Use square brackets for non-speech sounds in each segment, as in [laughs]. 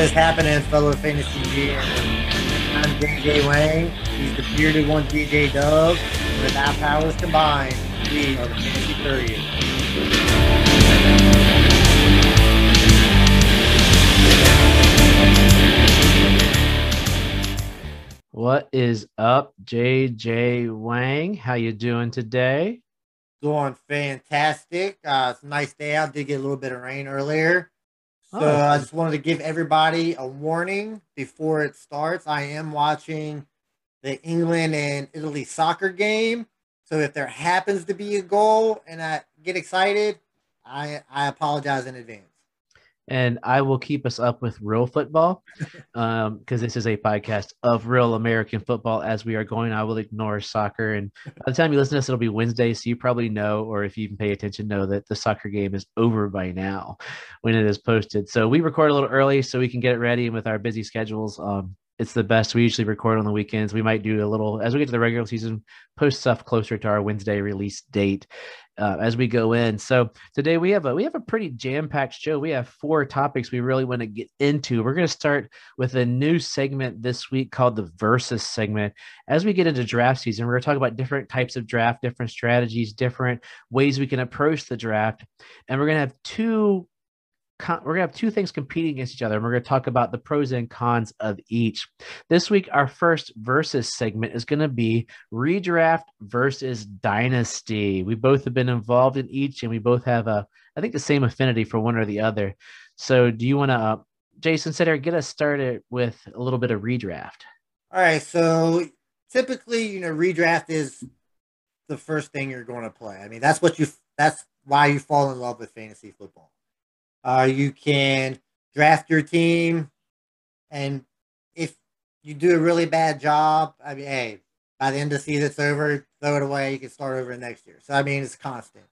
is happening, fellow fantasy gears? I'm JJ Wang. He's the bearded one, DJ Dove. With our powers combined, we are the Fantasy Couriers. What is up, JJ Wang? How you doing today? Doing fantastic. Uh, it's a nice day out. Did get a little bit of rain earlier. So Oh. I just wanted to give everybody a warning before it starts. I am watching the England and Italy soccer game. So if there happens to be a goal and I get excited, I I apologize in advance. And I will keep us up with real football [laughs] um, because this is a podcast of real American football. As we are going, I will ignore soccer. And by the time you listen to this, it'll be Wednesday. So you probably know, or if you even pay attention, know that the soccer game is over by now when it is posted. So we record a little early so we can get it ready. And with our busy schedules, um, it's the best. We usually record on the weekends. We might do a little as we get to the regular season, post stuff closer to our Wednesday release date uh, as we go in. So today we have a we have a pretty jam packed show. We have four topics we really want to get into. We're going to start with a new segment this week called the Versus segment. As we get into draft season, we're going to talk about different types of draft, different strategies, different ways we can approach the draft, and we're going to have two con- we're to have two things competing against each other and we're to talk about the pros and cons of each this week our first versus segment is to be redraft versus dynasty we both have been involved in each and we both have a i think the same affinity for one or the other so do you want to uh, jason Sitter, get us started with a little bit of redraft All right, so typically, you know, redraft is the first thing you're going to play. I mean, that's what you that's why you fall in love with fantasy football. Uh, you can draft your team, and if you do a really bad job, I mean, hey, by the end of the season, it's over. Throw it away. You can start over next year. So I mean, it's constant.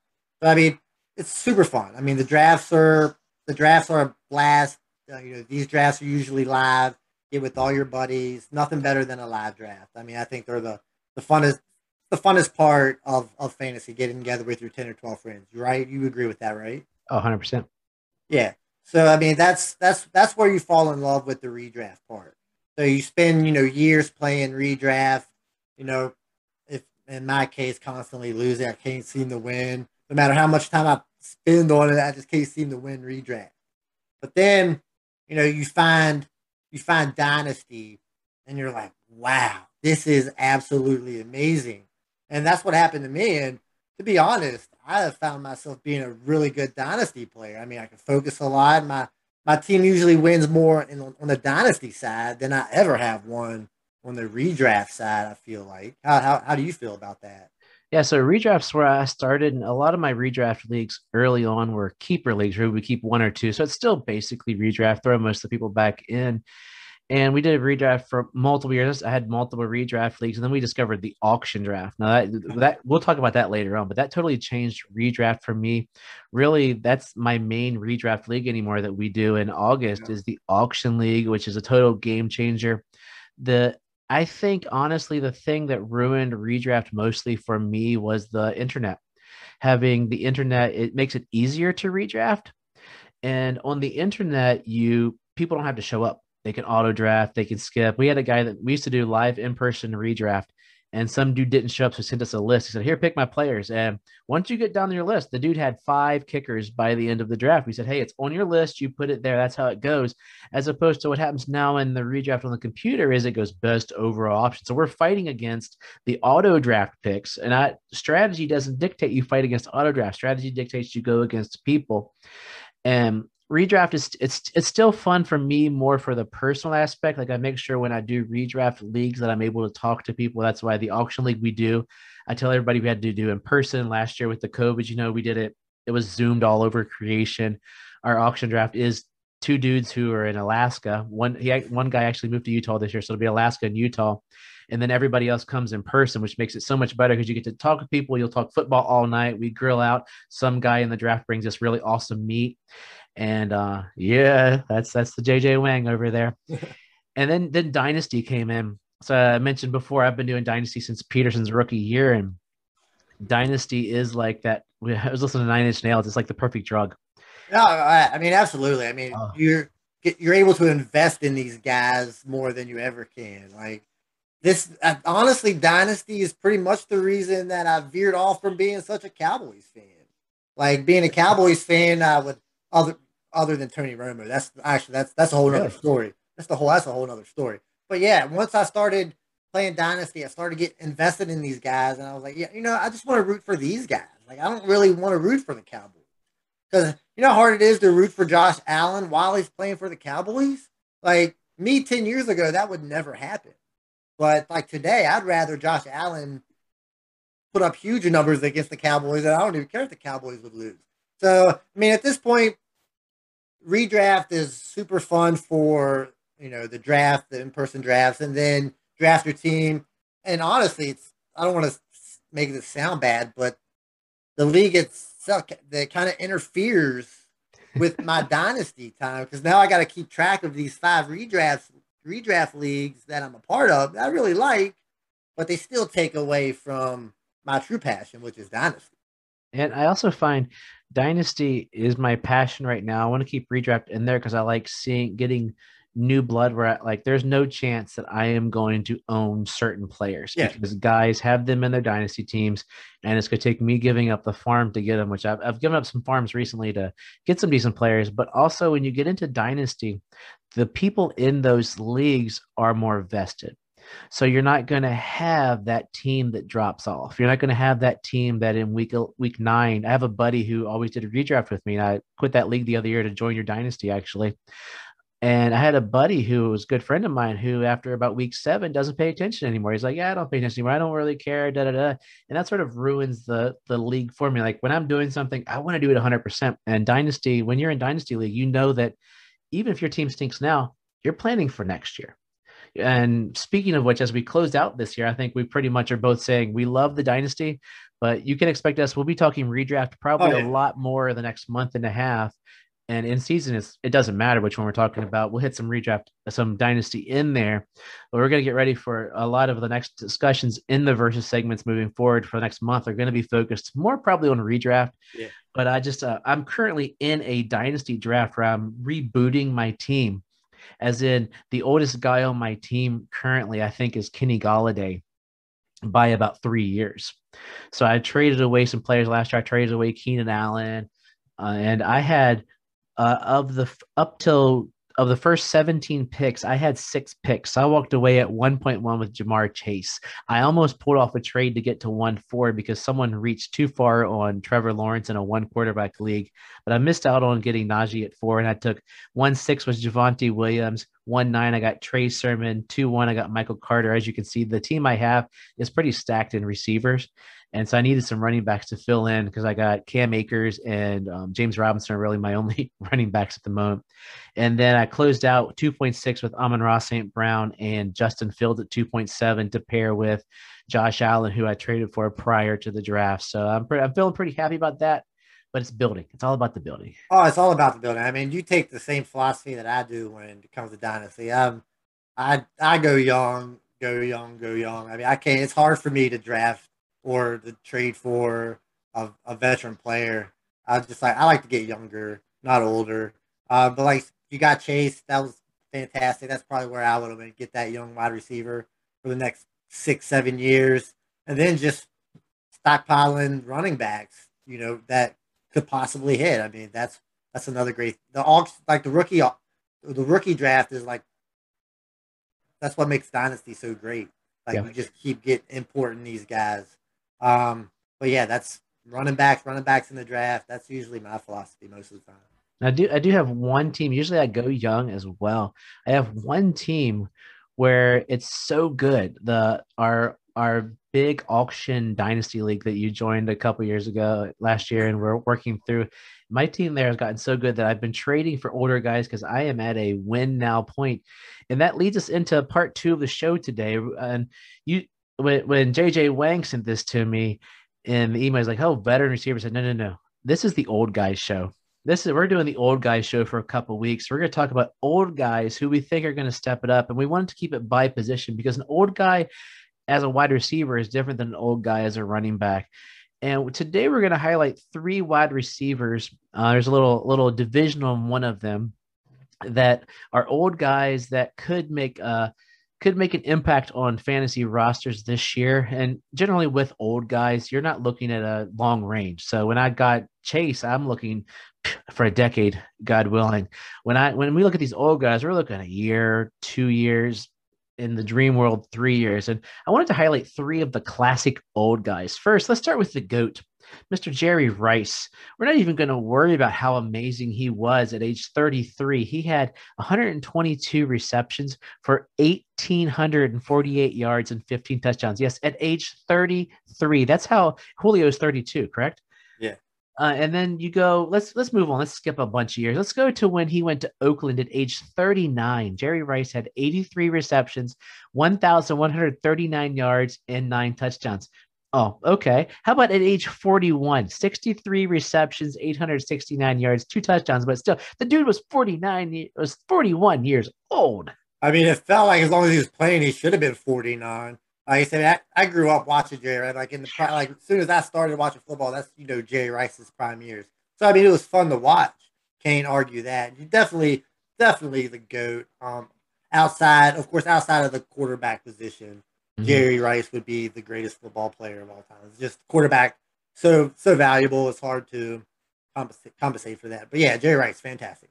So I mean, it's super fun. I mean, the drafts are the drafts are a blast. Uh, you know, these drafts are usually live get with all your buddies. Nothing better than a live draft. I mean, I think they're the the funnest the funnest part of of fantasy getting together with your ten or twelve friends. Right? You agree with that, right? oh 100% Yeah. So I mean, that's that's that's where you fall in love with the redraft part. So you spend you know years playing redraft. You know, if in my case, constantly losing, I can't seem to win. No matter how much time I spend on it, I just can't seem to win redraft. But then, you know, you find you find dynasty, and you're like, wow, this is absolutely amazing. And that's what happened to me. And to be honest, I have found myself being a really good dynasty player. I mean, I can focus a lot. My my team usually wins more in, on the dynasty side than I ever have won on the redraft side. I feel like. How how, how do you feel about that? Yeah, so redrafts where I started, and a lot of my redraft leagues early on were keeper leagues where we keep one or two. So it's still basically redraft, throw most of the people back in. And we did a redraft for multiple years. I had multiple redraft leagues, and then we discovered the auction draft. Now that that we'll talk about that later on, but that totally changed redraft for me. Really, that's my main redraft league anymore that we do in August Yeah. is the auction league, which is a total game changer. The I think honestly, the thing that ruined redraft mostly for me was the internet. Having the internet, it makes it easier to redraft. And on the internet, you people don't have to show up. They can auto draft, they can skip. We had a guy that we used to do live in person redraft, and some dude didn't show up, so sent us a list. He said, Here, pick my players. And once you get down to your list, the dude had five kickers by the end of the draft. We said, Hey, it's on your list. You put it there. That's how it goes. As opposed to what happens now in the redraft on the computer is it goes best overall option. So we're fighting against the auto draft picks. And I, strategy doesn't dictate you fight against auto draft. Strategy dictates you go against people. And redraft is it's it's still fun for me more for the personal aspect. Like I make sure when I do redraft leagues that I'm able to talk to people. That's why the auction league we do. I tell everybody we had to do in person last year with the COVID. You know, we did it. It was zoomed all over creation. Our auction draft is two dudes who are in Alaska. One he one guy actually moved to Utah this year, so it'll be Alaska and Utah. And then everybody else comes in person, which makes it so much better because you get to talk with people. You'll talk football all night. We grill out. Some guy in the draft brings us really awesome meat. And uh, yeah, that's that's the JJ Wang over there. [laughs] and then then Dynasty came in. So I mentioned before, I've been doing Dynasty since Peterson's rookie year, and Dynasty is like that. [laughs] I was listening to Nine Inch Nails. It's like the perfect drug. No, I, I mean absolutely. I mean Oh. you're you're able to invest in these guys more than you ever can. Like this, uh, honestly, Dynasty is pretty much the reason that I veered off from being such a Cowboys fan. Like being a Cowboys fan, I would other other than Tony Romo. That's actually that's that's a whole other story. That's the whole that's a whole other story. But yeah, once I started playing Dynasty, I started to get invested in these guys, and I was like, yeah, you know, I just want to root for these guys. Like, I don't really want to root for the Cowboys because you know how hard it is to root for Josh Allen while he's playing for the Cowboys. Like me ten years ago, that would never happen. But like today, I'd rather Josh Allen put up huge numbers against the Cowboys, and I don't even care if the Cowboys would lose. So, I mean, at this point, redraft is super fun for you know the draft, the in-person drafts, and then draft your team. And honestly, it's I don't want to make this sound bad, but the league itself that kind of interferes with [laughs] my dynasty time because now I got to keep track of these five redrafts redraft leagues that I'm a part of that I really like, but they still take away from my true passion, which is dynasty. And I also find dynasty is my passion right now. I want to keep redraft in there because I like seeing getting new blood where like there's no chance that I am going to own certain players yeah. because guys have them in their dynasty teams and it's going to take me giving up the farm to get them which I've, I've given up some farms recently to get some decent players but also when you get into dynasty the people in those leagues are more vested so you're not going to have that team that drops off. You're not going to have that team that in week week nine. I have a buddy who always did a redraft with me, and I quit that league the other year to join your dynasty actually. And I had a buddy who was a good friend of mine who, after about week seven, doesn't pay attention anymore. He's like, "Yeah, I don't pay attention anymore. I don't really care." Da da da. And that sort of ruins the the league for me. Like when I'm doing something, I want to do it 100. percent And dynasty, when you're in dynasty league, you know that even if your team stinks now, you're planning for next year. And speaking of which, as we closed out this year, I think we pretty much are both saying we love the dynasty, but you can expect us. We'll be talking redraft probably oh, yeah. a lot more the next month and a half and in season is it doesn't matter which one we're talking about we'll hit some redraft some dynasty in there but we're going to get ready for a lot of the next discussions in the versus segments moving forward for the next month are going to be focused more probably on redraft yeah. but i just uh, i'm currently in a dynasty draft where i'm rebooting my team as in the oldest guy on my team currently i think is kenny golladay by about three years. So i traded away some players last year. I traded away keenan allen uh, and i had uh, of the up till of the first 17 picks, I had six picks. I walked away at 1.1 with Ja'Marr Chase. I almost pulled off a trade to get to 1 4 because someone reached too far on Trevor Lawrence in a one quarterback league. But I missed out on getting Najee at 4, and I took 1 6 was Javonte Williams. 1 9, I got Trey Sermon. 2 1, I got Michael Carter. As you can see, the team I have is pretty stacked in receivers. And so I needed some running backs to fill in because I got Cam Akers and um, James Robinson are really my [laughs] only running backs at the moment. And then I closed out 2.6 with Amon-Ra St. Brown and Justin Fields at 2.7 to pair with Josh Allen, who I traded for prior to the draft. So I'm, pretty, I'm feeling pretty happy about that. But it's building. It's all about the building. Oh, it's all about the building. I mean, you take the same philosophy that I do when it comes to dynasty. Um, I I go young, go young, go young. I mean, I can't. It's hard for me to draft or the trade for a, a veteran player. I just like I like to get younger, not older. Uh, but like you got Chase, that was fantastic. That's probably where I would have been get that young wide receiver for the next six, seven years, and then just stockpiling running backs. You know that could possibly hit. I mean, that's that's another great. The aux like the rookie, the rookie draft is like that's what makes dynasty so great. Like yeah. you just keep get importing these guys um, but yeah, that's running backs, running backs in the draft. That's usually my philosophy most of the time. I do I do have one team. Usually I go young as well. I have one team where it's so good. The our our big auction dynasty league that you joined a couple years ago last year and we're working through my team there has gotten so good that I've been trading for older guys because I am at a win now point. And that leads us into part two of the show today. And you when when JJ Wang sent this to me in the email, he's like, "Oh, veteran receiver." said, "No, no, no. This is the old guys show. This is we're doing the old guys show for a couple weeks. We're going to talk about old guys who we think are going to step it up, and we wanted to keep it by position because an old guy as a wide receiver is different than an old guy as a running back." And today we're going to highlight three wide receivers. Uh, there's a little little division on one of them, that are old guys that could make a could make an impact on fantasy rosters this year. And generally, with old guys, you're not looking at a long range. So when I got Chase, I'm looking for a decade, God willing. When I when we look at these old guys, we're looking at a year, two years. In the dream world, three years. And I wanted to highlight three of the classic old guys. First, let's start with the GOAT, Mr. Jerry Rice. We're not even going to worry about how amazing he was at age 33. He had 122 receptions for 1,848 yards and 15 touchdowns. Yes, at age 33. That's how Julio's 32, correct? Yeah. Uh, and then you go. Let's let's move on. Let's skip a bunch of years. Let's go to when he went to Oakland at age 39. Jerry Rice had 83 receptions, 1,139 yards, and nine touchdowns. Oh, okay. How about at age 41, 63 receptions, 869 yards, two touchdowns, but still the dude was 49 was 41 years old. I mean, it felt like as long as he was playing, he should have been 49. Like I said, I, I grew up watching Jerry, right? Like in the like as soon as I started watching football, that's you know Jerry Rice's prime years. So I mean, it was fun to watch. Can't argue that. You definitely, definitely the goat. Um, outside, of course, outside of the quarterback position, Mm-hmm. Jerry Rice would be the greatest football player of all time. It's just quarterback so so valuable. It's hard to compensate, compensate for that. But yeah, Jerry Rice, fantastic.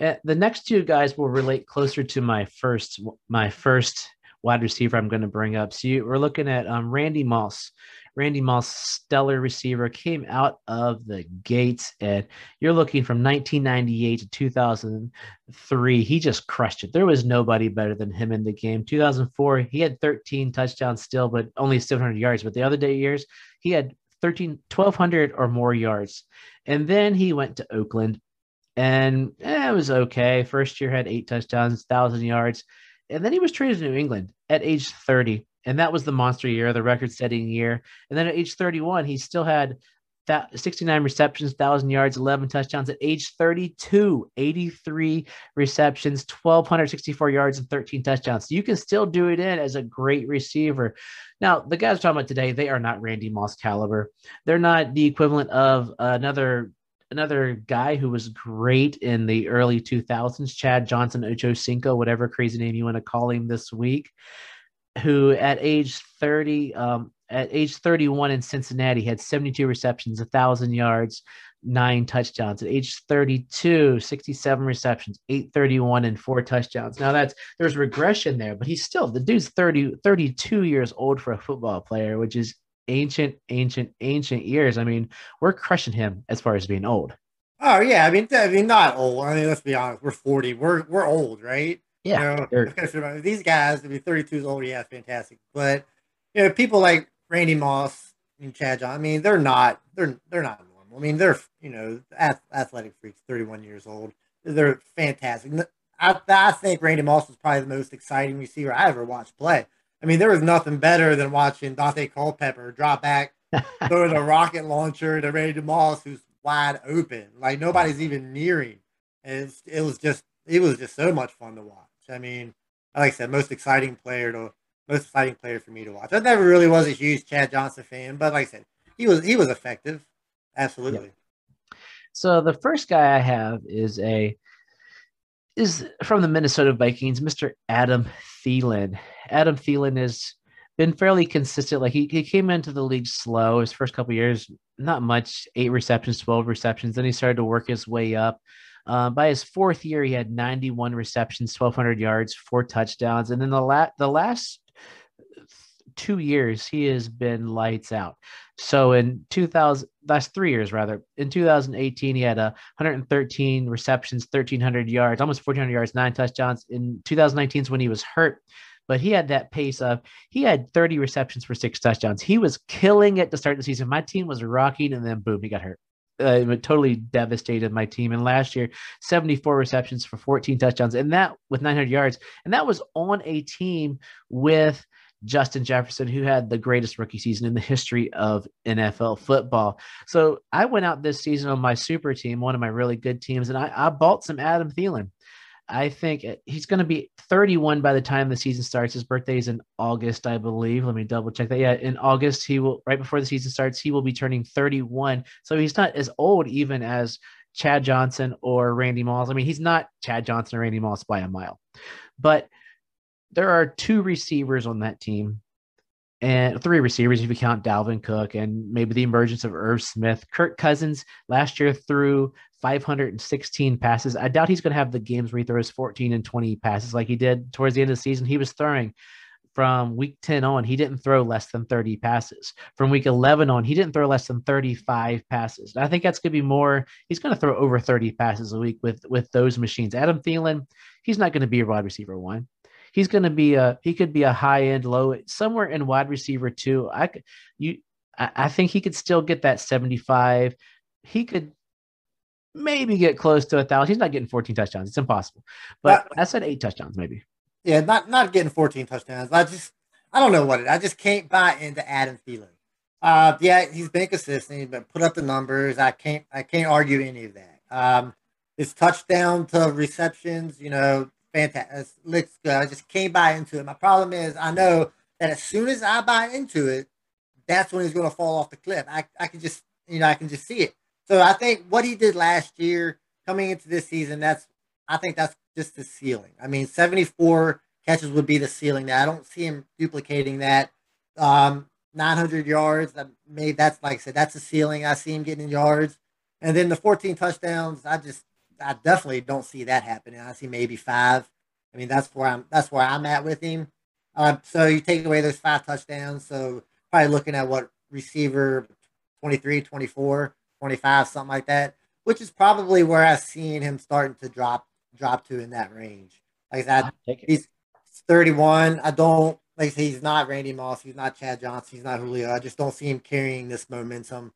Uh, the next two guys will relate closer to my first my first wide receiver I'm going to bring up. So you, we're looking at um, Randy Moss. Randy Moss, stellar receiver, came out of the gates, and you're looking from 1998 to 2003. He just crushed it. There was nobody better than him in the game. 2004, he had 13 touchdowns still, but only 700 yards. But the other day years, he had 13, 1,200 or more yards. And then he went to Oakland, and eh, it was okay. First year had eight touchdowns, 1,000 yards. And then he was traded to New England at age 30 and that was the monster year, the record-setting year. And then at age 31, he still had that 69 receptions, 1,000 yards, 11 touchdowns. At age 32, 83 receptions, 1,264 yards, and 13 touchdowns. So you can still do it in as a great receiver. Now, the guys we're talking about today, they are not Randy Moss caliber. They're not the equivalent of another another guy who was great in the early 2000s, Chad Johnson, Ocho Cinco, whatever crazy name you want to call him this week who at age 30, um, at age 31 in Cincinnati had 72 receptions, 1,000 yards, nine touchdowns. At age 32, 67 receptions, 831 and four touchdowns. Now that's there's regression there, but he's still the dude's 30, 32 years old for a football player, which is ancient, ancient, ancient years. I mean, we're crushing him as far as being old. Oh yeah, I mean, I mean, not old. I mean, let's be honest, we're 40. We're we're old, right? Yeah. You know, these guys, to be 32 years old, yeah, fantastic. But you know, people like Randy Moss and Chad John, I mean, they're not they're they're not normal. I mean, they're you know athletic freaks, 31 years old. They're fantastic. I, I think Randy Moss was probably the most exciting receiver I ever watched play. I mean, there was nothing better than watching Daunte Culpepper drop back, [laughs] throw the rocket launcher to Randy Moss, who's wide open. Like nobody's even nearing. And it was just it was just so much fun to watch. I mean, like I said, most exciting player to most exciting player for me to watch. I never really was a huge Chad Johnson fan, but like I said, he was he was effective. Absolutely. So the first guy I have is a is from the Minnesota Vikings, Mr. Adam Thielen. Adam Thielen has been fairly consistent. Like he, he came into the league slow his first couple years, not much, eight receptions, 12 receptions. Then he started to work his way up. Uh, by his fourth year, he had 91 receptions, 1,200 yards, four touchdowns, and then the la- the last two years he has been lights out. So in 2000, last three years rather, in 2018 he had a 113 receptions, 1,300 yards, almost 1,400 yards, nine touchdowns. In 2019 is when he was hurt but he had that pace of he had 30 receptions for six touchdowns. He was killing it to start the season. My team was rocking, and then boom, he got hurt uh, totally devastated my team. And last year, 74 receptions for 14 touchdowns, and that with 900 yards. And that was on a team with Justin Jefferson, who had the greatest rookie season in the history of NFL football. So I went out this season on my super team, one of my really good teams, and I, I bought some Adam Thielen. I think uh, he's going to be 31 by the time the season starts. His birthday is in August, I believe. Let me double check that. Yeah, in August, he will right before the season starts, he will be turning 31. So he's not as old even as Chad Johnson or Randy Moss. I mean, he's not Chad Johnson or Randy Moss by a mile, but there are two receivers on that team and three receivers if you count Dalvin Cook and maybe the emergence of Irv Smith. Kirk Cousins last year threw 516 passes. I doubt he's going to have the games where he throws 14 and 20 passes like he did towards the end of the season. He was throwing from week 10 on, he didn't throw less than 30 passes. From week 11 on, he didn't throw less than 35 passes. I think that's going to be more. He's going to throw over 30 passes a week with with those machines. Adam Thielen, he's not going to be a wide receiver one. He's going to be a he could be a high end, low somewhere in wide receiver two. I could you I, I think he could still get that 75. He could maybe get close to a thousand. He's not getting 14 touchdowns. It's impossible. But I said eight touchdowns, maybe. Yeah, not not getting 14 touchdowns. I just I don't know what it. I just can't buy into Adam Thielen. Uh, yeah, he's been consistent, but put up the numbers. I can't I can't argue any of that. Um, his touchdown to receptions, you know, fantastic. Looks good. I just can't buy into it. My problem is I know that as soon as I buy into it, that's when he's going to fall off the cliff. I I can just you know I can just see it. So I think what he did last year coming into this season, that's I think that's just the ceiling. I mean, 74 catches would be the ceiling. Now, I don't see him duplicating that. Um, 900 yards, that made that's like I said, that's the ceiling. I see him getting yards, and then the 14 touchdowns. I just, I definitely don't see that happening. I see maybe five. I mean, that's where I'm. That's where I'm at with him. Uh, so you take away those five touchdowns, so probably looking at what receiver 23, 24, 25, something like that, which is probably where I've seen him starting to drop drop to in that range. Like I said, he's 31. I don't like he's not Randy Moss, he's not Chad Johnson, he's not Julio. I just don't see him carrying this momentum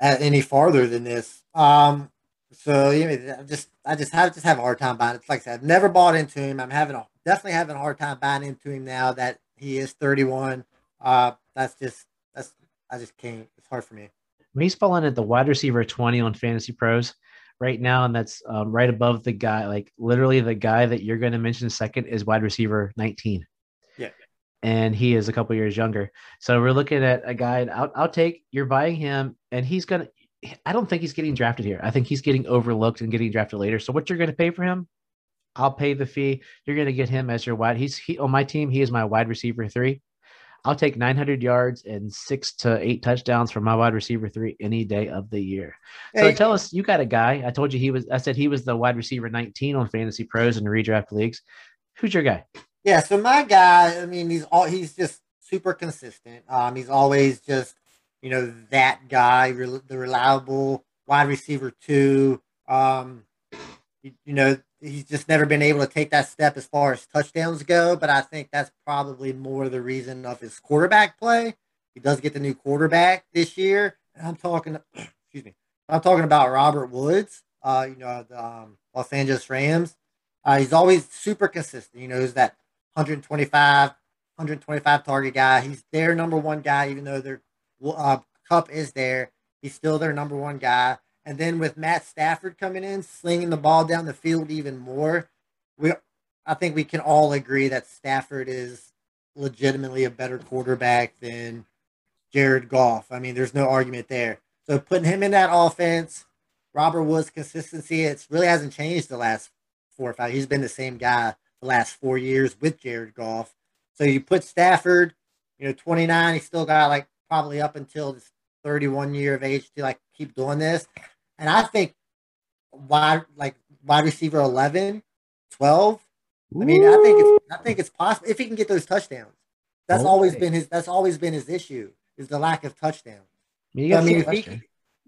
at any farther than this. Um, so you know, I just I just have just have a hard time buying it. Like I said, I've never bought into him. I'm having a definitely having a hard time buying into him now that he is 31. Uh, that's just that's I just can't. It's hard for me. He's falling at the wide receiver 20 on Fantasy Pros right now, and that's um, right above the guy. Like literally, the guy that you're going to mention second is wide receiver 19. Yeah, and he is a couple years younger. So we're looking at a guy. I'll, I'll take. You're buying him, and he's gonna. I don't think he's getting drafted here. I think he's getting overlooked and getting drafted later. So what you're going to pay for him? I'll pay the fee. You're going to get him as your wide. He's he on my team. He is my wide receiver three. I'll take 900 yards and six to eight touchdowns from my wide receiver three any day of the year. So hey, tell us, you got a guy. I told you he was. I said he was the wide receiver 19 on Fantasy Pros and redraft leagues. Who's your guy? Yeah, so my guy. I mean, he's all he's just super consistent. Um, he's always just you know that guy, the reliable wide receiver two. Um, you, you know he's just never been able to take that step as far as touchdowns go. But I think that's probably more the reason of his quarterback play. He does get the new quarterback this year. And I'm talking, [clears throat] excuse me, I'm talking about Robert Woods. Uh, you know the um, Los Angeles Rams. Uh, he's always super consistent. You know, he's that 125, 125 target guy. He's their number one guy, even though their uh, Kupp is there. He's still their number one guy. And then with Matt Stafford coming in, slinging the ball down the field even more, we I think we can all agree that Stafford is legitimately a better quarterback than Jared Goff. I mean, there's no argument there. So putting him in that offense, Robert Woods' consistency, it really hasn't changed the last four or five. He's been the same guy the last four years with Jared Goff. So you put Stafford, you know, 29, he still got like probably up until this 31 year of age to like keep doing this. And I think wide like wide receiver 11, 12. I mean, I think it's I think it's possible if he can get those touchdowns. That's okay. always been his that's always been his issue is the lack of touchdowns. I mean, I mean if he can,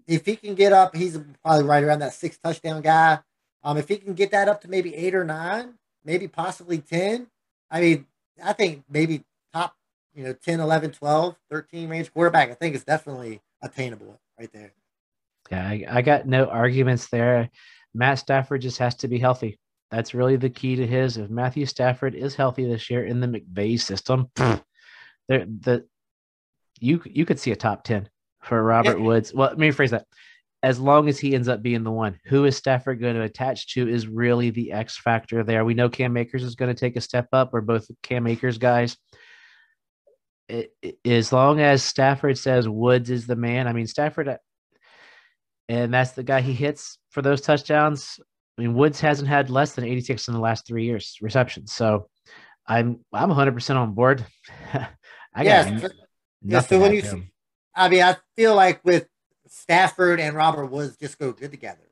if he can get up, he's probably right around that six touchdown guy. Um, if he can get that up to maybe eight or nine, maybe possibly 10, I mean, I think maybe top you know 10 11 12 13 range quarterback i think is definitely attainable right there yeah I, I, got no arguments there. Matt stafford just has to be healthy. That's really the key to his. If matthew stafford is healthy this year in the mcvay system [sniffs] there the you you could see a top 10 for robert yeah. woods. Well let me rephrase that. As long as he ends up being the one who is stafford going to attach to is really the x factor there. We know cam akers is going to take a step up we're both cam akers guys. It, it, as long as Stafford says Woods is the man, I mean Stafford. And that's the guy he hits for those touchdowns. I mean, Woods hasn't had less than 86 in the last three years receptions. So I'm I'm 100 percent on board. [laughs] I yes, yeah. So when you, I mean, I feel like with Stafford and Robert Woods just go good together.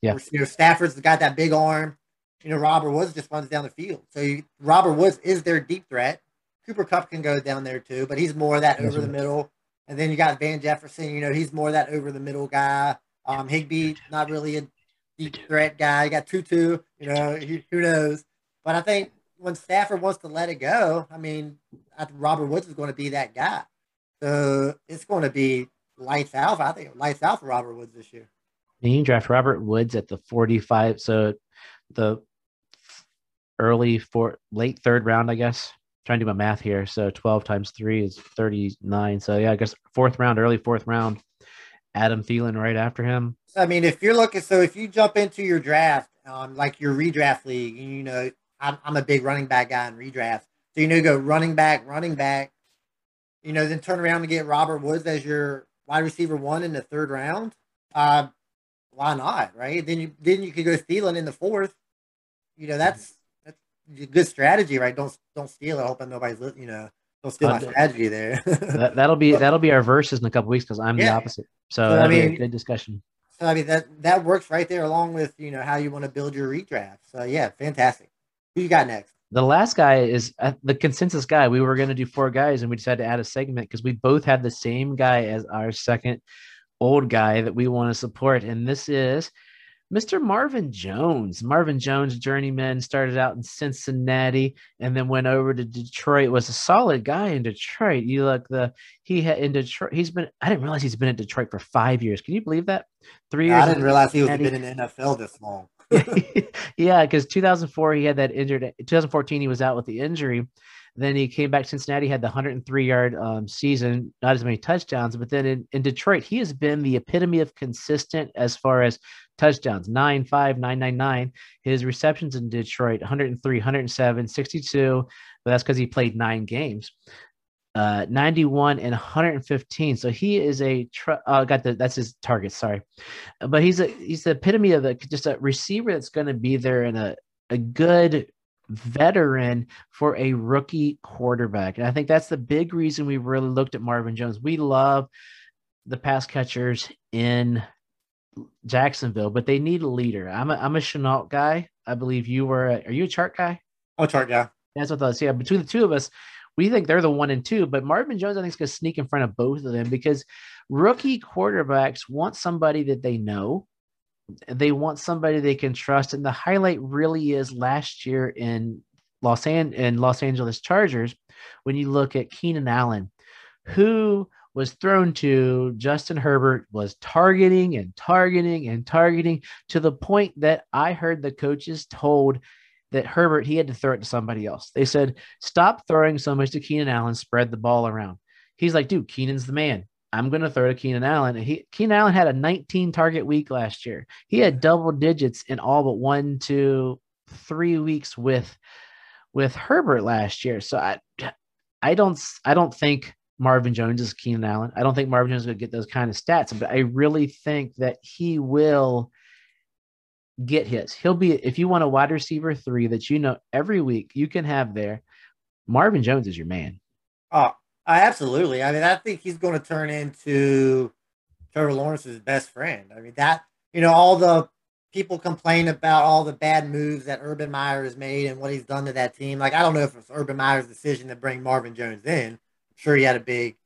Yeah, you know, Stafford's got that big arm. You know, Robert Woods just runs down the field. So you, Robert Woods is their deep threat. Cooper Kupp can go down there too, but he's more that over the middle. And then you got Van Jefferson. You know, he's more that over the middle guy. Um, Higbee, not really a deep threat guy. You got Tutu. You know, who knows? But I think when Stafford wants to let it go, I mean, I Robert Woods is going to be that guy. So it's going to be lights out. I think lights out for Robert Woods this year. And you draft Robert Woods at the 45. So the early four, late third round, I guess. Trying to do my math here. So 12 times three is 39. So yeah, I guess fourth round, early fourth round. Adam Thielen right after him. I mean, if you're looking, so if you jump into your draft, um, like your redraft league, you know, I'm, I'm a big running back guy in redraft. So, you know, go running back, running back, you know, then turn around and get Robert Woods as your wide receiver one in the third round. Uh, why not? Right. Then you, then you could go Thielen in the fourth. You know, that's, good strategy, right? Don't, don't steal it. Hoping nobody's, you know, don't steal my strategy there. [laughs] that, will be, that'll be our verses in a couple weeks because I'm yeah. the opposite. So, so I mean, good discussion. So I mean that that works right there along with you know how you want to build your redraft. So yeah, fantastic. Who you got next? The last guy is uh, the consensus guy. We were going to do four guys, and we decided to add a segment because we both had the same guy as our second old guy that we want to support, and this is Mr. Marvin Jones. Marvin Jones, journeyman, started out in Cincinnati and then went over to Detroit. Was a solid guy in Detroit. You look the he had in Detroit. He's been. I didn't realize he's been in Detroit for five years. Can you believe that? Three years. I didn't realize he was been in the NFL this long. [laughs] yeah, because 2004 he had that injured. 2014 he was out with the injury. Then he came back to Cincinnati, had the 103 yard um, season, not as many touchdowns. But then in, in Detroit, he has been the epitome of consistent as far as touchdowns. 9 5 9 9 9 his receptions in detroit 103 107 62 but that's because he played nine games. Uh 91 and 115 so he is a tr- uh, got the that's his target sorry. But he's a he's the epitome of a just a receiver that's going to be there in a a good veteran for a rookie quarterback and i think that's the big reason we really looked at marvin jones we love the pass catchers in Jacksonville, but they need a leader. I'm a I'm a Shenault guy. I believe you were. A, are you a Chark guy? I'm a Chark guy. That's what I was. Yeah, between the two of us, we think they're the one and two. But Marvin Jones, I think, is going to sneak in front of both of them because rookie quarterbacks want somebody that they know. They want somebody they can trust, and the highlight really is last year in Los An- in Los Angeles Chargers when you look at Keenan Allen, who was thrown to, Justin Herbert was targeting and targeting and targeting to the point that I heard the coaches told that Herbert, he had to throw it to somebody else. They said, stop throwing so much to Keenan Allen, spread the ball around. He's like, dude, Keenan's the man. I'm going to throw to Keenan Allen. He, Keenan Allen had a 19 target week last year. He had double digits in all but one, two, three weeks with with Herbert last year. So I I don't I don't think Marvin Jones is Keenan Allen. I don't think Marvin Jones is going to get those kind of stats, but I really think that he will get his. He'll be if you want a wide receiver three that you know every week you can have there. Marvin Jones is your man. Uh, Oh, absolutely. I mean, I think he's going to turn into Trevor Lawrence's best friend. I mean, that you know all the people complain about all the bad moves that Urban Meyer has made and what he's done to that team. Like, I don't know if it's Urban Meyer's decision to bring Marvin Jones in I'm sure he had a big,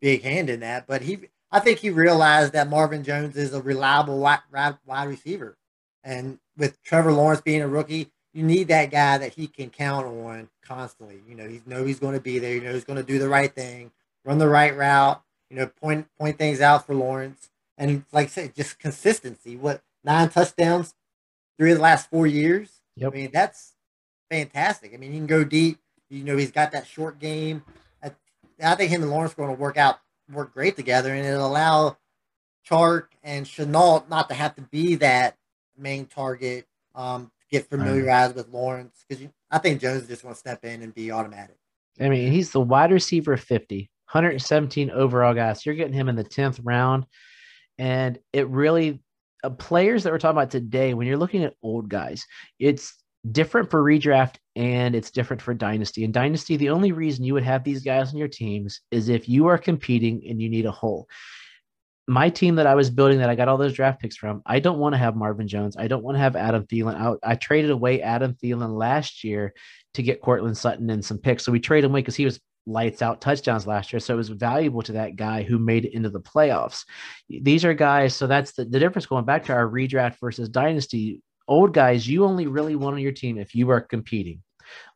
big hand in that. But he, I think he realized that Marvin Jones is a reliable wide, wide receiver, and with Trevor Lawrence being a rookie, you need that guy that he can count on constantly. You know, he know he's going to be there. You know, he's going to do the right thing, run the right route. You know, point point things out for Lawrence, and like I said, just consistency. What nine touchdowns, three of the last four years. Yep. I mean, that's fantastic. I mean, he can go deep. You know, he's got that short game. I think him and Lawrence are going to work out work great together, and it'll allow Chark and Shenault not to have to be that main target. Um, get familiarized with Lawrence because I think Jones just want to step in and be automatic. I mean, he's the wide receiver 50, 117 overall guys. You're getting him in the 10th round. And it really, uh, players that we're talking about today, when you're looking at old guys, it's different for redraft and it's different for dynasty. And dynasty, the only reason you would have these guys on your teams is if you are competing and you need a hole. My team that I was building that I got all those draft picks from, I don't want to have Marvin Jones. I don't want to have Adam Thielen. I, I traded away Adam Thielen last year to get Courtland Sutton and some picks. So we traded him away because he was lights out touchdowns last year. So it was valuable to that guy who made it into the playoffs. These are guys. So that's the, the difference going back to our redraft versus dynasty. Old guys, you only really want on your team if you are competing.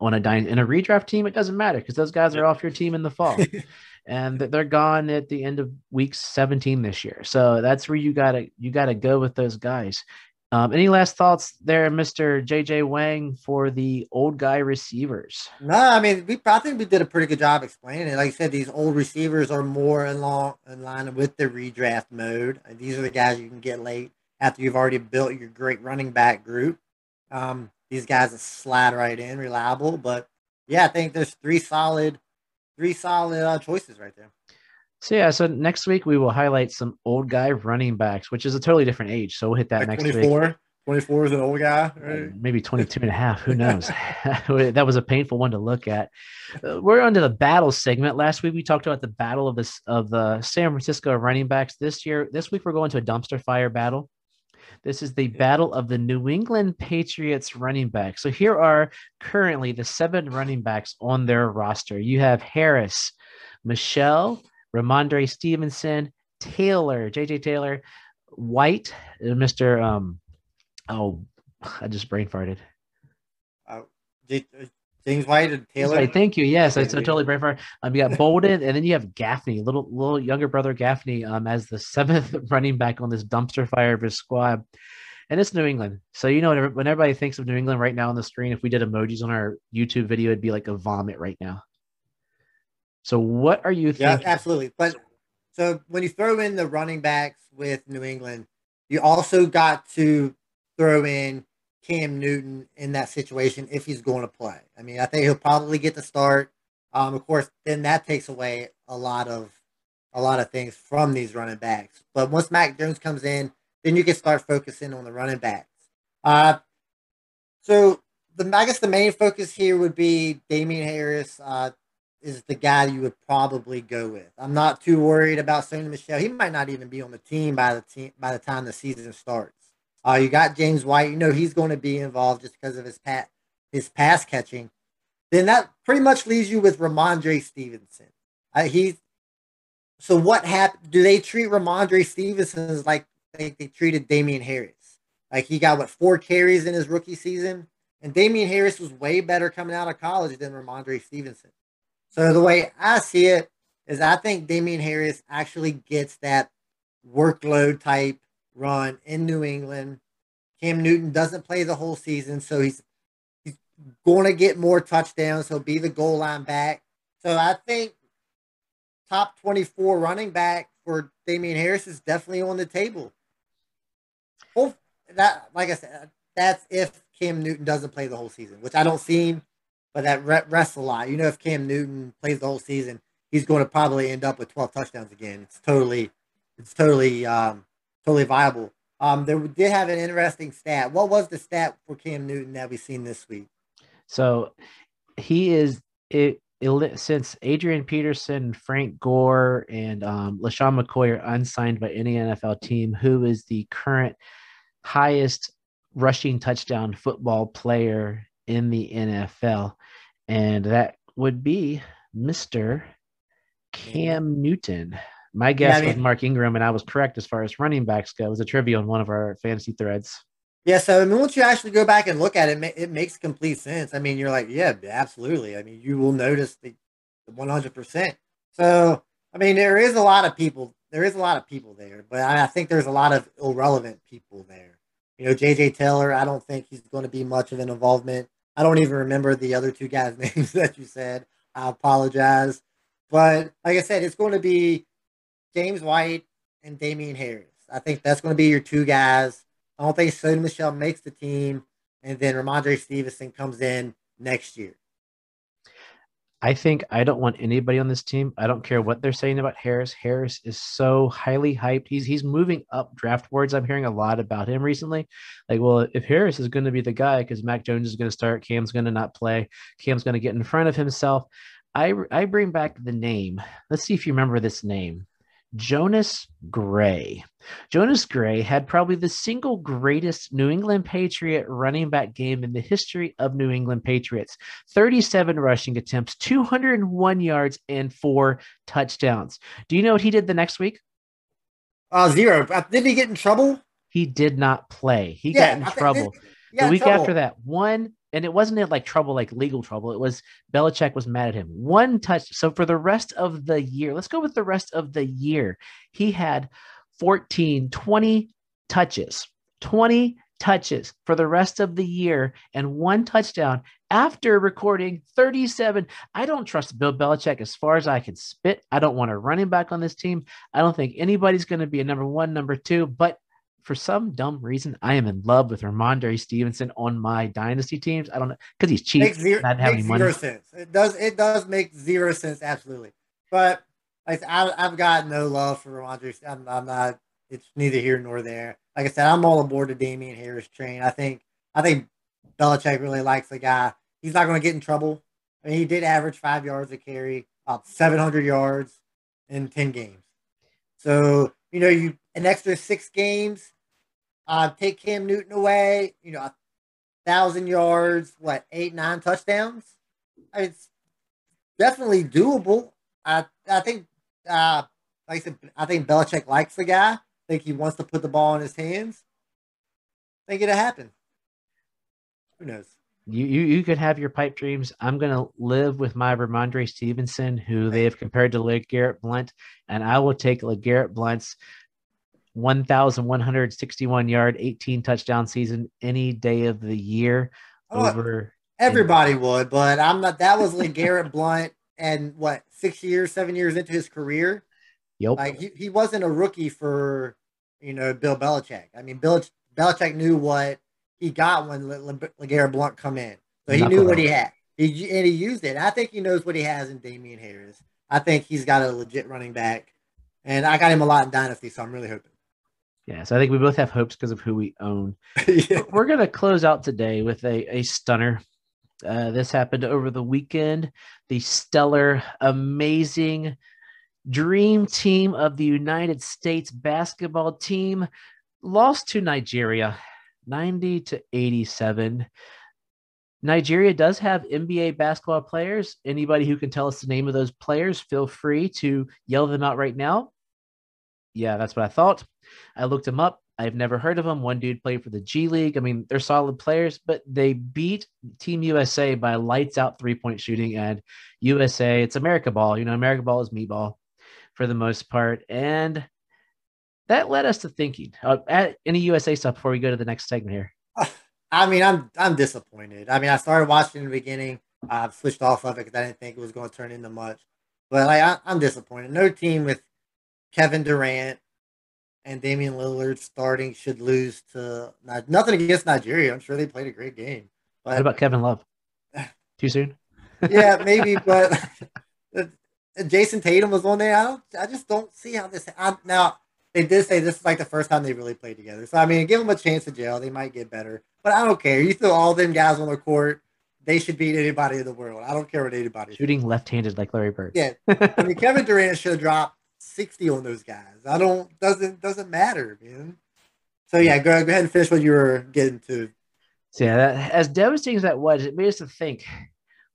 On a dyn- in a redraft team, it doesn't matter because those guys are off your team in the fall. [laughs] and they're gone at the end of week 17 this year. So that's where you gotta you gotta go with those guys. Um, any last thoughts there, Mister JJ Wang, for the old guy receivers? No, I mean we I think we did a pretty good job explaining it. Like I said, these old receivers are more in, in line with the redraft mode. These are the guys you can get late after you've already built your great running back group. Um, these guys slide right in, reliable. But yeah, I think there's three solid, three solid uh, choices right there. So yeah, so next week we will highlight some old guy running backs, which is a totally different age. So we'll hit that like next 24? week. 24 is an old guy, right? Maybe [laughs] 22 and a half. Who knows? [laughs] that was a painful one to look at. Uh, we're on to the battle segment. Last week we talked about the battle of this of the San Francisco running backs. This year, this week we're going to a dumpster fire battle. This is the battle of the New England Patriots running back. So here are currently the seven running backs on their roster. You have Harris, Michel, Rhamondre Stevenson, Taylor, JJ Taylor, White, Mr. Um, oh, I just brain farted. Uh, James White and Taylor. Right, thank you. Yes, I totally brain farted. Um, you got Bolden, and then you have Gaffney, little little younger brother Gaffney, um, as the seventh [laughs] running back on this dumpster fire of his squad. And it's New England. So, you know, when everybody thinks of New England right now on the screen, if we did emojis on our YouTube video, it'd be like a vomit right now. So what are you thinking? Yeah, absolutely. But so when you throw in the running backs with New England, you also got to throw in Cam Newton in that situation if he's going to play. I mean, I think he'll probably get the start. Um, of course, then that takes away a lot of a lot of things from these running backs. But once Mac Jones comes in, then you can start focusing on the running backs. Uh, so the I guess the main focus here would be Damien Harris. Uh, is the guy you would probably go with. I'm not too worried about Sony Michel. He might not even be on the team by the team by the time the season starts. Uh, you got James White. You know he's going to be involved just because of his pat his pass catching. Then that pretty much leaves you with Rhamondre Stevenson. Uh, he's so what happened? Do they treat Rhamondre Stevenson as like they, they treated Damien Harris? Like he got what four carries in his rookie season, and Damien Harris was way better coming out of college than Rhamondre Stevenson. So the way I see it is I think Damien Harris actually gets that workload type run in New England. Cam Newton doesn't play the whole season, so he's he's going to get more touchdowns. He'll be the goal line back. So I think top 24 running back for Damien Harris is definitely on the table. Oh, that like I said, that's if Cam Newton doesn't play the whole season, which I don't see him but that rests a lot. You know, if Cam Newton plays the whole season, he's going to probably end up with 12 touchdowns again. It's totally, it's totally, um, totally viable. Um, there did have an interesting stat. What was the stat for Cam Newton that we've seen this week? So he is it, it since Adrian Peterson, Frank Gore, and um, LeSean McCoy are unsigned by any NFL team. Who is the current highest rushing touchdown football player in the NFL? and that would be Mr. Cam Newton. My guess yeah, I mean, was Mark Ingram, and I was correct as far as running backs go. It was a trivia on one of our fantasy threads. Yeah, so I mean, once you actually go back and look at it, it makes complete sense. I mean, you're like, yeah, absolutely. I mean, you will notice the, the 100%. So, I mean, there is a lot of people. There is a lot of people there, but I, I think there's a lot of irrelevant people there. You know, JJ Taylor, I don't think he's going to be much of an involvement. I don't even remember the other two guys' [laughs] names that you said. I apologize. But like I said, it's going to be James White and Damien Harris. I think that's going to be your two guys. I don't think Sony Michel makes the team, and then Rhamondre Stevenson comes in next year. I think I don't want anybody on this team. I don't care what they're saying about Harris. Harris is so highly hyped. He's he's moving up draft boards. I'm hearing a lot about him recently. Like, well, if Harris is going to be the guy because Mac Jones is going to start, Cam's going to not play, Cam's going to get in front of himself. I I bring back the name. Let's see if you remember this name. Jonas Gray. Jonas Gray had probably the single greatest New England Patriot running back game in the history of New England Patriots 37 rushing attempts, 201 yards, and four touchdowns. Do you know what he did the next week? Uh, zero. Uh, did he get in trouble? He did not play. He yeah, got in trouble. the week trouble. after that, one and it wasn't like trouble, like legal trouble. It was Belichick was mad at him. One touch. So for the rest of the year, let's go with the rest of the year. He had 14, 20 touches, 20 touches for the rest of the year and one touchdown after recording 37. I don't trust Bill Belichick as far as I can spit. I don't want a running back on this team. I don't think anybody's going to be a number one, number two, but for some dumb reason, I am in love with Rhamondre Stevenson on my dynasty teams. I don't know because he's cheap. Makes zero, not makes zero money. sense. It does. It does make zero sense. Absolutely. But like I, I've got no love for Rhamondre. I'm, I'm not. It's neither here nor there. Like I said, I'm all aboard the Damien Harris train. I think. I think Belichick really likes the guy. He's not going to get in trouble. I mean, he did average five yards a carry, about 700 yards in 10 games. So you know, you an extra six games, uh, take Cam Newton away, you know, a thousand yards, what, eight, nine touchdowns? I It's definitely doable. I I think uh like I said, I think Belichick likes the guy. I think he wants to put the ball in his hands. I think it'll happen. Who knows? You, you you could have your pipe dreams. I'm gonna live with my Rhamondre Stevenson, who they have compared to LeGarrette Blunt, and I will take LeGarrette Blunt's 1,161 yard, 18 touchdown season any day of the year oh, over. Everybody would, but I'm not. That was LeGarrette Blunt, and what six years, seven years into his career. Yep. Like he, he wasn't a rookie for you know Bill Belichick. I mean, Bill Belichick knew what he got when Le, Le, LeGarrette Blunt come in, so he knew what he had. He and he used it. I think he knows what he has in Damien Harris. I think he's got a legit running back, and I got him a lot in Dynasty, so I'm really hoping. Yeah, so I think we both have hopes because of who we own. [laughs] yeah. We're going to close out today with a, a stunner. Uh, this happened over the weekend. The stellar, amazing dream team of the United States basketball team lost to Nigeria 90 to 87. Nigeria does have NBA basketball players. Anybody who can tell us the name of those players, feel free to yell them out right now. Yeah, that's what I thought. I looked them up. I've never heard of them. One dude played for the G League. I mean, they're solid players, but they beat Team USA by lights out three point shooting. And USA, it's America ball. You know, America ball is me ball for the most part. And that led us to thinking uh, at any USA stuff before we go to the next segment here. [laughs] I mean, I'm I'm disappointed. I mean, I started watching in the beginning. I switched off of it because I didn't think it was going to turn into much. But like, I, I'm disappointed. No team with Kevin Durant and Damian Lillard starting should lose to nothing against Nigeria. I'm sure they played a great game. But, what about Kevin Love? [laughs] Too soon? yeah, maybe, [laughs] but Jayson Tatum was on there. I don't. I just don't see how this. I, now they did say this is like the first time they really played together. So I mean, give them a chance to jail; They might get better. But I don't care. You throw all them guys on the court. They should beat anybody in the world. I don't care what anybody. Shooting left-handed like Larry Bird. Yeah, [laughs] I mean Kevin Durant should have dropped 60 on those guys. I don't doesn't doesn't matter, man. So yeah, go, go ahead and finish what you were getting to. So yeah, that, as devastating as that was, it made us to think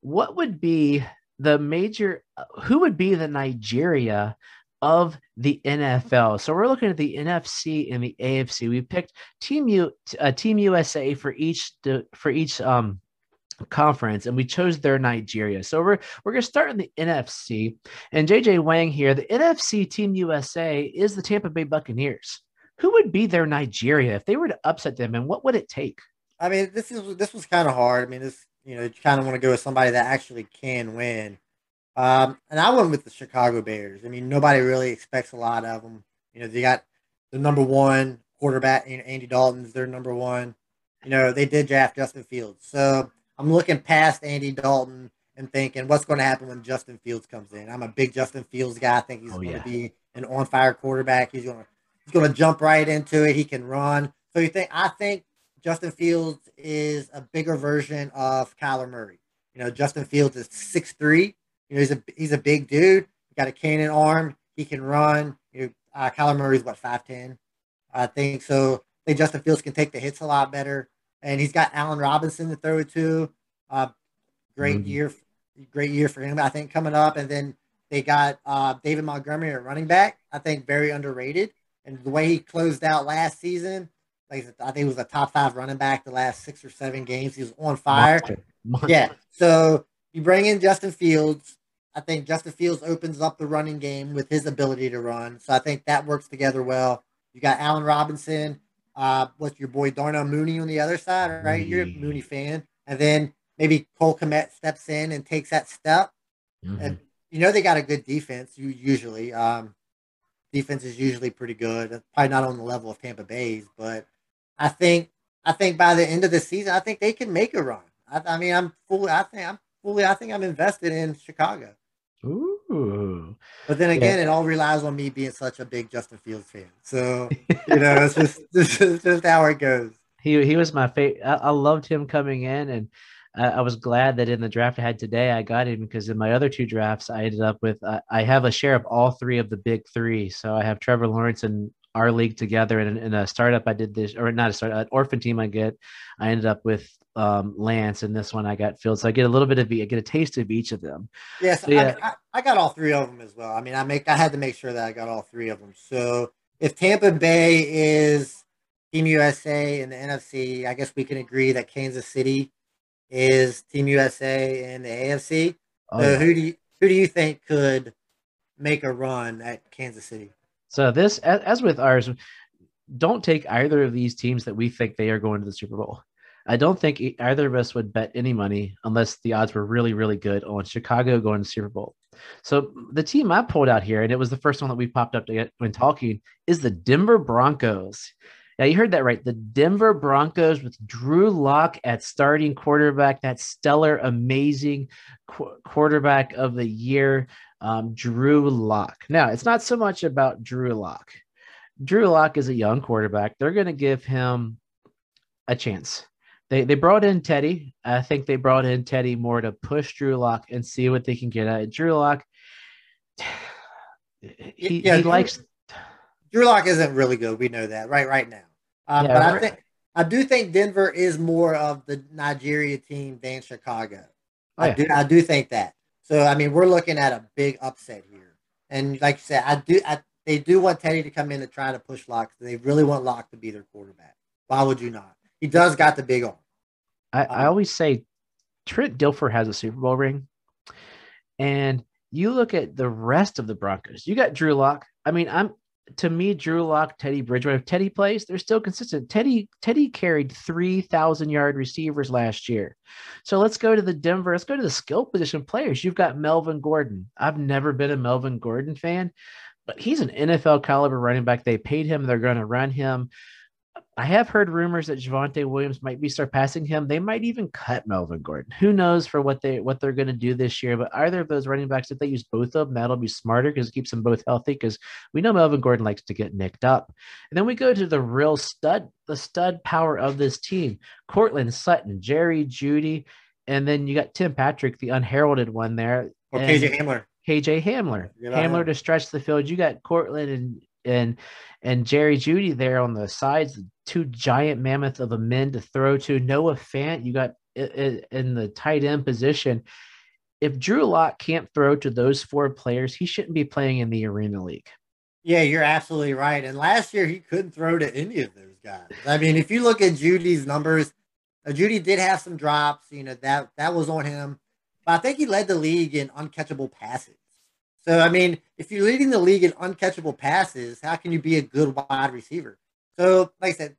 what would be the major who would be the Nigeria of the NFL. So we're looking at the NFC and the AFC. We picked Team U, uh, Team USA for each for each um conference and we chose their Nigeria. So we're we're to start in the NFC. And JJ Wang here, the NFC Team USA is the Tampa Bay Buccaneers. Who would be their Nigeria if they were to upset them and what would it take? I mean, this is this was kind of hard. I mean, this you know, you kind of want to go with somebody that actually can win. Um, and I went with the Chicago Bears. I mean, nobody really expects a lot of them. You know, they got the number one quarterback, you know, Andy Dalton's their number one. You know, they did draft Justin Fields. So I'm looking past Andy Dalton and thinking what's going to happen when Justin Fields comes in. I'm a big Justin Fields guy. I think he's oh, going to be an on fire quarterback. He's going to he's going to jump right into it. He can run. So you think I think Justin Fields is a bigger version of Kyler Murray. You know, Justin Fields is six three. You know, he's a he's a big dude. He got a cannon arm. He can run. You know, uh, Kyler Murray's what five ten. I think so. I think Justin Fields can take the hits a lot better, and he's got Allen Robinson to throw to. Uh, great mm-hmm. year, great year for him. I think coming up, and then they got uh, David Montgomery at running back. I think very underrated, and the way he closed out last season, like I think he was a top five running back the last six or seven games. He was on fire. Monster. Monster. Yeah. So you bring in Justin Fields. I think Justin Fields opens up the running game with his ability to run. So I think that works together well. You got Allen Robinson. Uh, what's your boy Darnell Mooney on the other side, right? You're a Mooney fan, and then maybe Cole Kmet steps in and takes that step. Mm-hmm. And you know they got a good defense. You usually um, defense is usually pretty good. Probably not on the level of Tampa Bay's, but I think I think by the end of the season, I think they can make a run. I, I mean, I'm fully. I think I'm fully. I think I'm invested in Chicago. Ooh. But then again, yeah. it all relies on me being such a big Justin Fields fan. So you know, it's just [laughs] it's just, just how it goes. He he was my favorite. I, loved him coming in, and I, I, was glad that in the draft I had today, I got him because in my other two drafts, I ended up with uh, I have a share of all three of the big three. So I have Trevor Lawrence and our league together in, in, a startup I did this or not a startup, an orphan team I get I ended up with um, Lance and this one I got Field so I get a little bit of I get a taste of each of them. Yes, so, yeah. I, I, got all three of them as well. I mean I make I had to make sure that I got all three of them. So if Tampa Bay is Team USA in the NFC, I guess we can agree that Kansas City is Team USA in the AFC. Oh, so yeah. who do you who do you think could make a run at Kansas City? So this, as with ours, don't take either of these teams that we think they are going to the Super Bowl. I don't think either of us would bet any money unless the odds were really, really good on Chicago going to Super Bowl. So the team I pulled out here, and it was the first one that we popped up when talking, is the Denver Broncos. Now you heard that right. The Denver Broncos with Drew Lock at starting quarterback, that stellar, amazing qu- quarterback of the year um, Drew Lock. Now, it's not so much about Drew Lock. Drew Lock is a young quarterback. They're going to give him a chance. They, they brought in Teddy. I think they brought in Teddy more to push Drew Lock and see what they can get at. Drew Lock, [sighs] he, yeah, he Drew, likes. Drew Lock isn't really good. We know that right right now. Um, yeah, but I think I do think Denver is more of the Nigeria team than Chicago. Oh, I do I do think that. So I mean, we're looking at a big upset here. And like you said, I do. I, they do want Teddy to come in to try to push Lock. They really want Lock to be their quarterback. Why would you not? He does got the big arm. I, I um, always say Trent Dilfer has a Super Bowl ring, and you look at the rest of the Broncos. You got Drew Lock. I mean, I'm to me, Drew Lock, Teddy Bridgewater, if Teddy plays, they're still consistent. Teddy Teddy carried three thousand yard receivers last year. So let's go to the Denver. Let's go to the skill position players. You've got Melvin Gordon. I've never been a Melvin Gordon fan, but he's an NFL caliber running back. They paid him. They're going to run him. I have heard rumors that Javonte Williams might be surpassing him. They might even cut Melvin Gordon. Who knows for what they what they're going to do this year? But either of those running backs, if they use both of them, that'll be smarter because it keeps them both healthy. Because we know Melvin Gordon likes to get nicked up. And then we go to the real stud, the stud power of this team: Courtland Sutton, Jerry Jeudy, and then you got Tim Patrick, the unheralded one there. Or KJ Hamler. KJ Hamler. Hamler to stretch the field. You got Courtland and and and Jerry Jeudy there on the sides, two giant mammoth of a men to throw to. Noah Fant, you got in the tight end position. If Drew Lock can't throw to those four players, he shouldn't be playing in the Arena League. Yeah, you're absolutely right. And last year he couldn't throw to any of those guys. I mean, if you look at Jeudy's numbers, uh, Jeudy did have some drops. You know that that was on him, but I think he led the league in uncatchable passes. So I mean, if you're leading the league in uncatchable passes, how can you be a good wide receiver? So, like I said,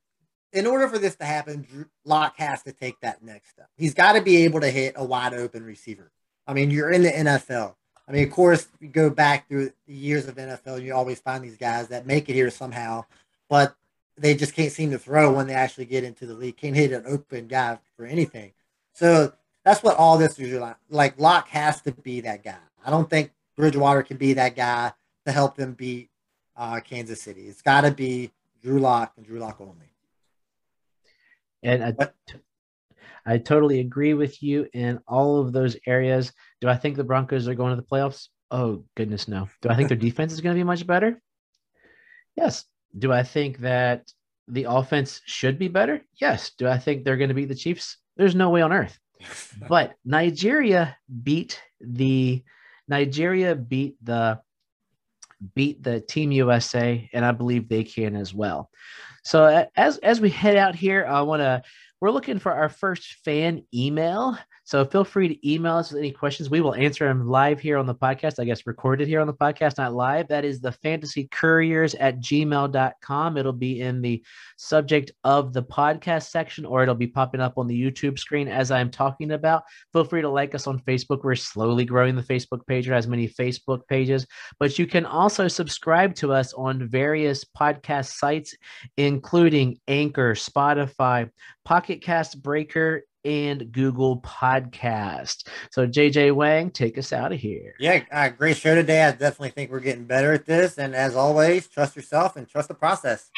in order for this to happen, Lock has to take that next step. He's got to be able to hit a wide open receiver. I mean, you're in the NFL. I mean, of course, you go back through the years of NFL, you always find these guys that make it here somehow, but they just can't seem to throw when they actually get into the league. Can't hit an open guy for anything. So that's what all this is like. Like Lock has to be that guy. I don't think Bridgewater can be that guy to help them beat uh, Kansas City. It's got to be Drew Lock and Drew Lock only. And I, I totally agree with you in all of those areas. Do I think the Broncos are going to the playoffs? Oh, goodness, no. Do I think their [laughs] defense is going to be much better? Yes. Do I think that the offense should be better? Yes. Do I think they're going to beat the Chiefs? There's no way on earth. [laughs] but Nigeria beat the Nigeria beat the beat the Team USA, and I believe they can as well. So as as we head out here, I want to we're looking for our first fan email. So feel free to email us with any questions. We will answer them live here on the podcast. I guess recorded here on the podcast, not live. That is the fantasy couriers at gmail.com. It'll be in the subject of the podcast section, or it'll be popping up on the YouTube screen as I'm talking about. Feel free to like us on Facebook. We're slowly growing the Facebook page. It has many Facebook pages, but you can also subscribe to us on various podcast sites, including Anchor, Spotify, Pocket Cast Breaker, and Google Podcast. So, JJ Wang, take us out of here. Yeah, uh, great show today. I definitely think we're getting better at this. And as always, trust yourself and trust the process.